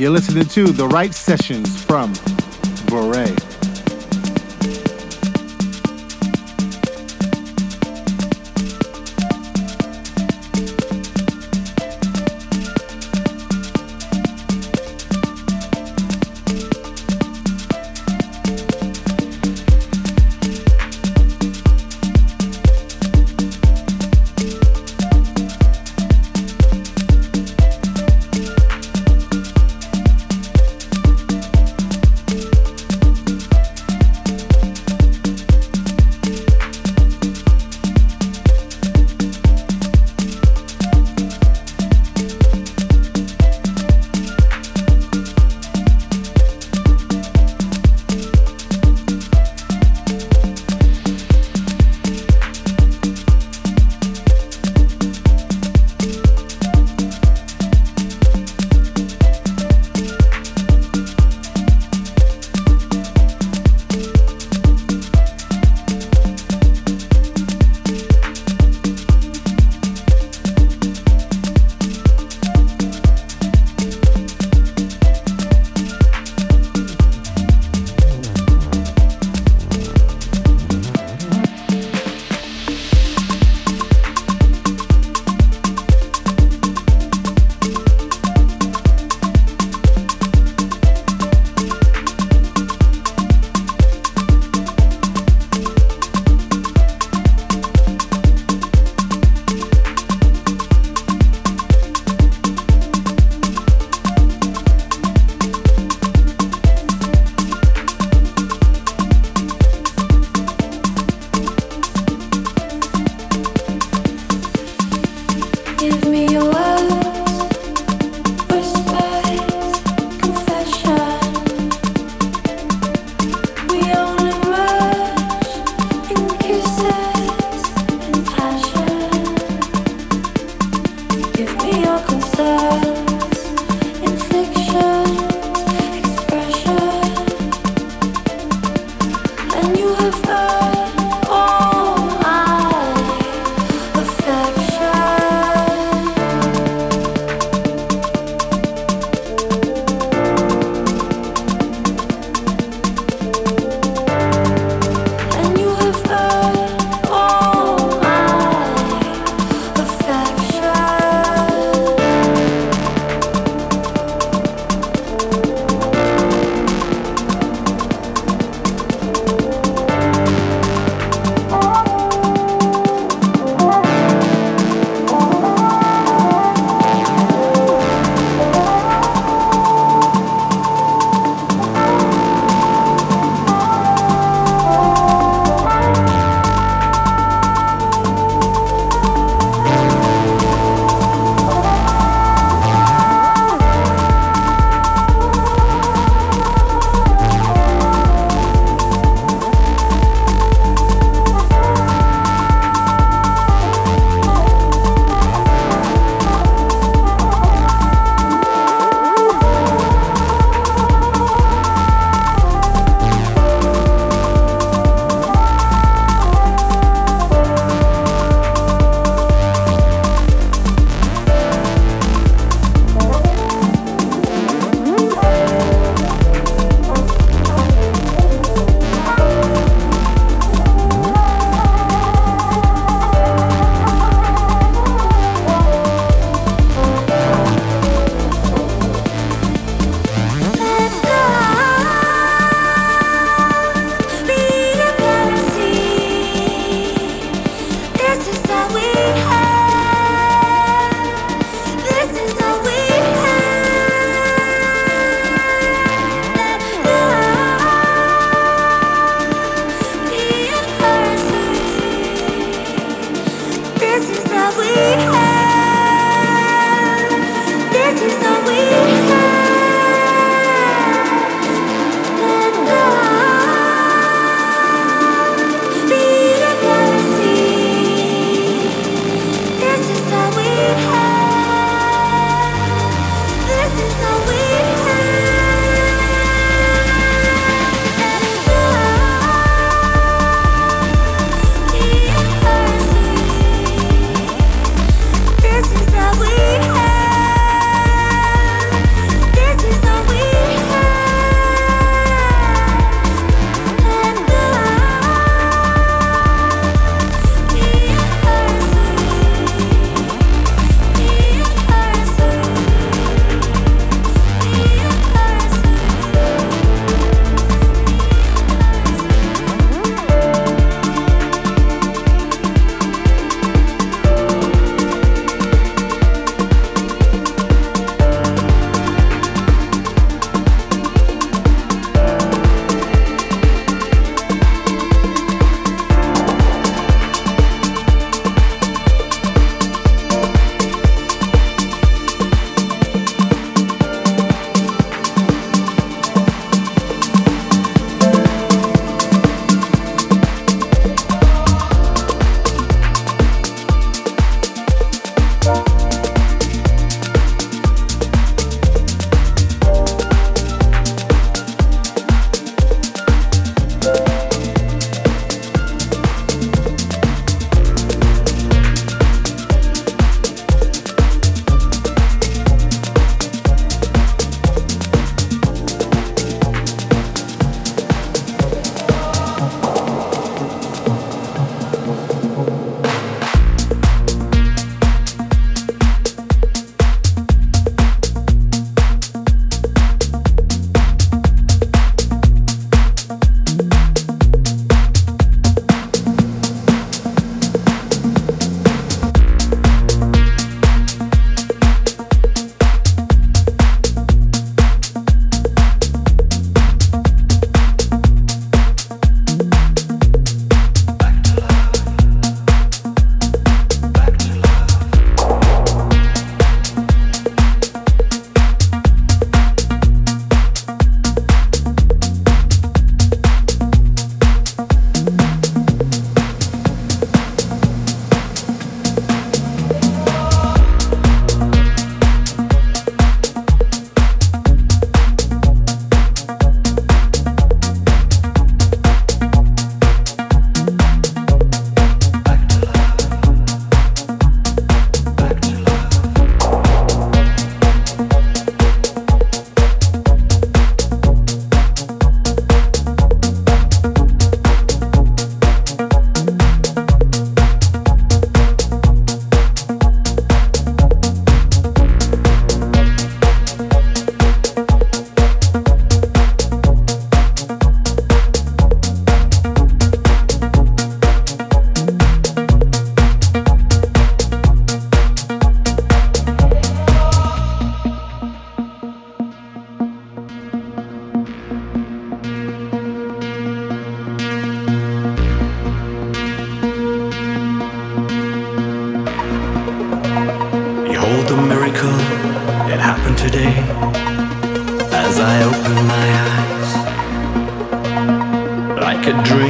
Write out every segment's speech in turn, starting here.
You're listening to The Right Sessions from Beret.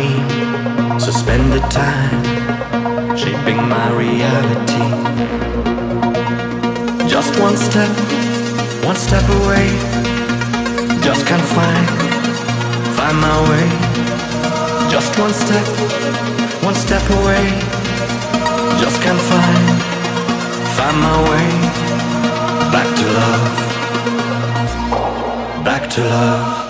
Dream, suspended time, shaping my reality. Just one step, one step away. Just can't find, find my way. Just one step, one step away. Just can't find, find my way. Back to love, back to love.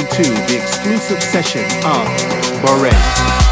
2002, the exclusive session of Boré.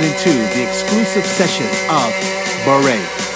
Listening to the exclusive session of Beret.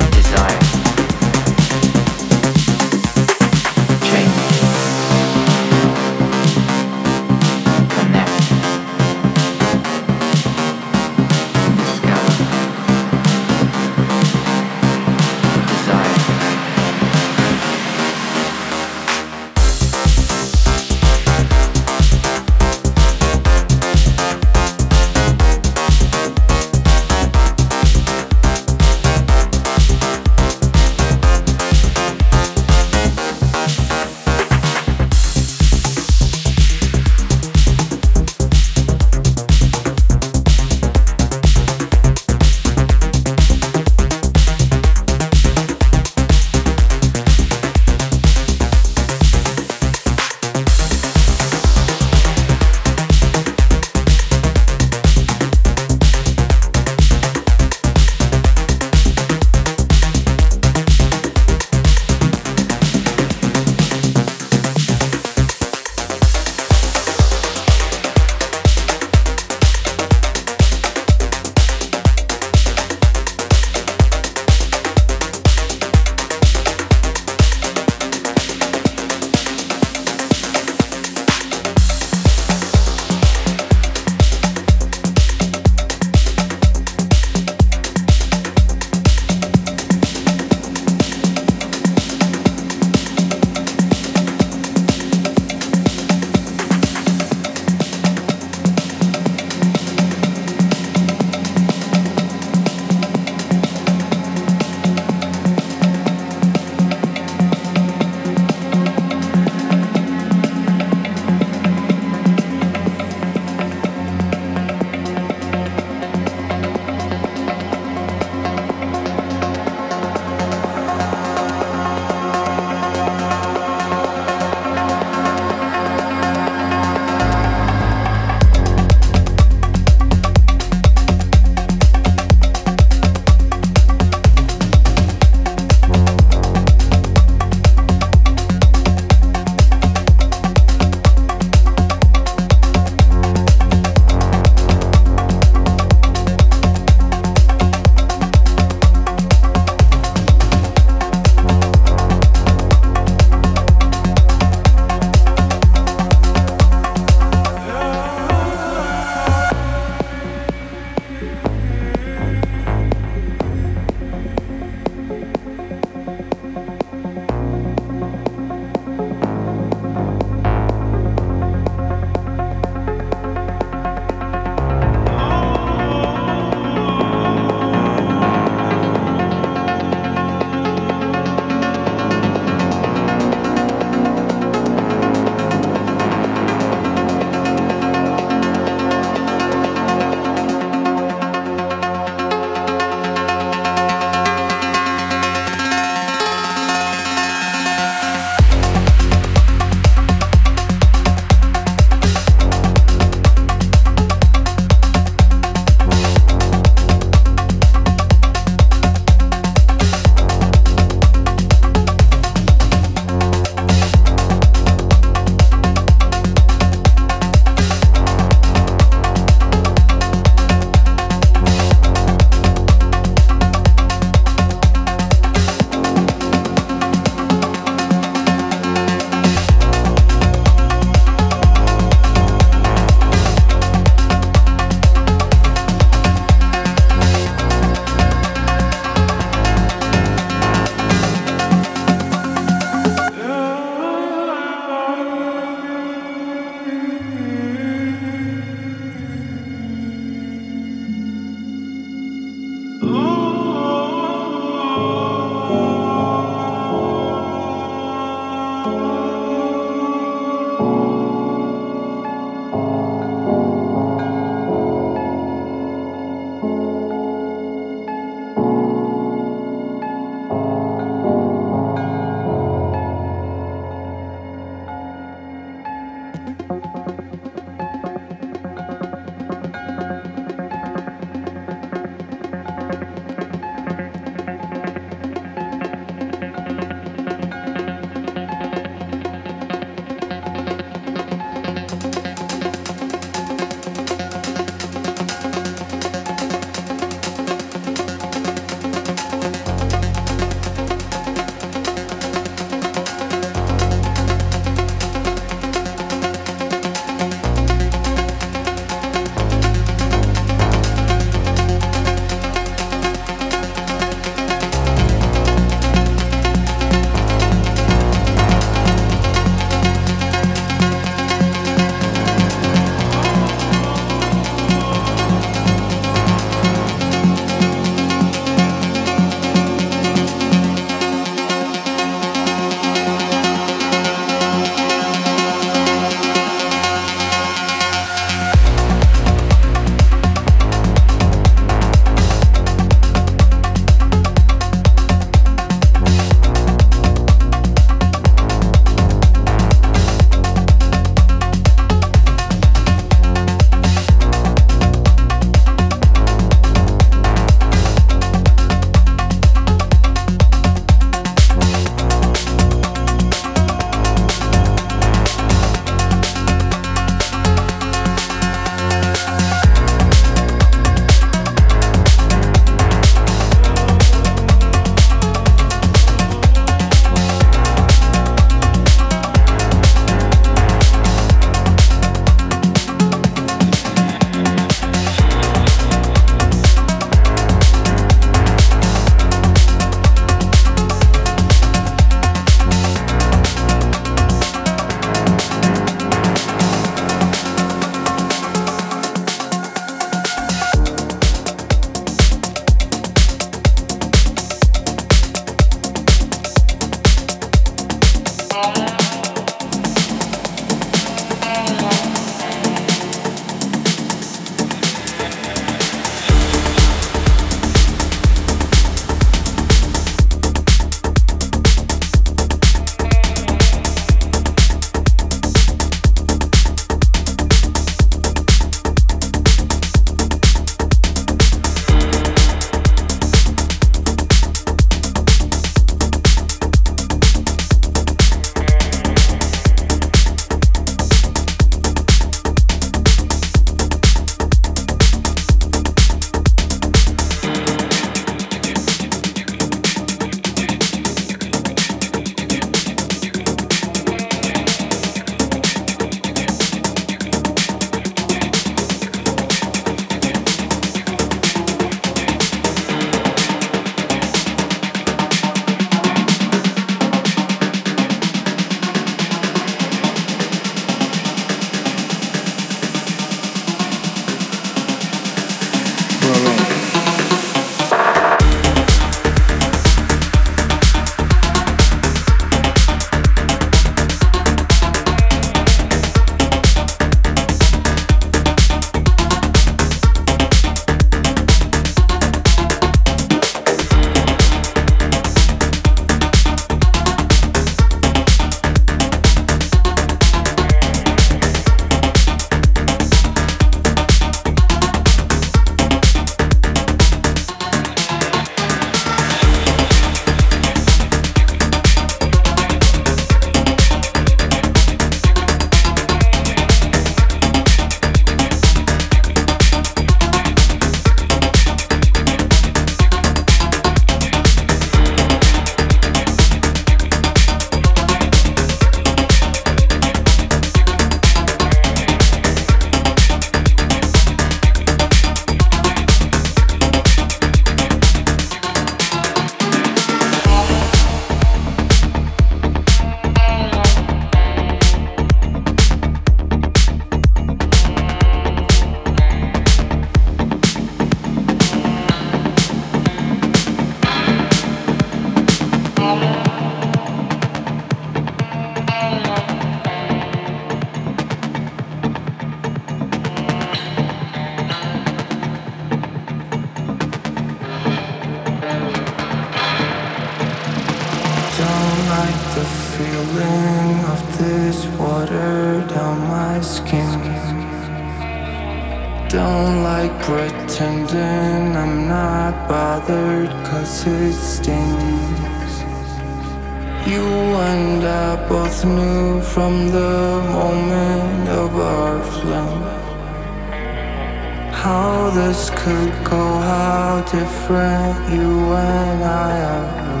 How could go, how different you and I have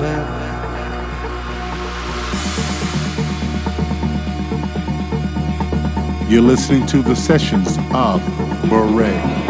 lived. You're listening to the sessions of Beret.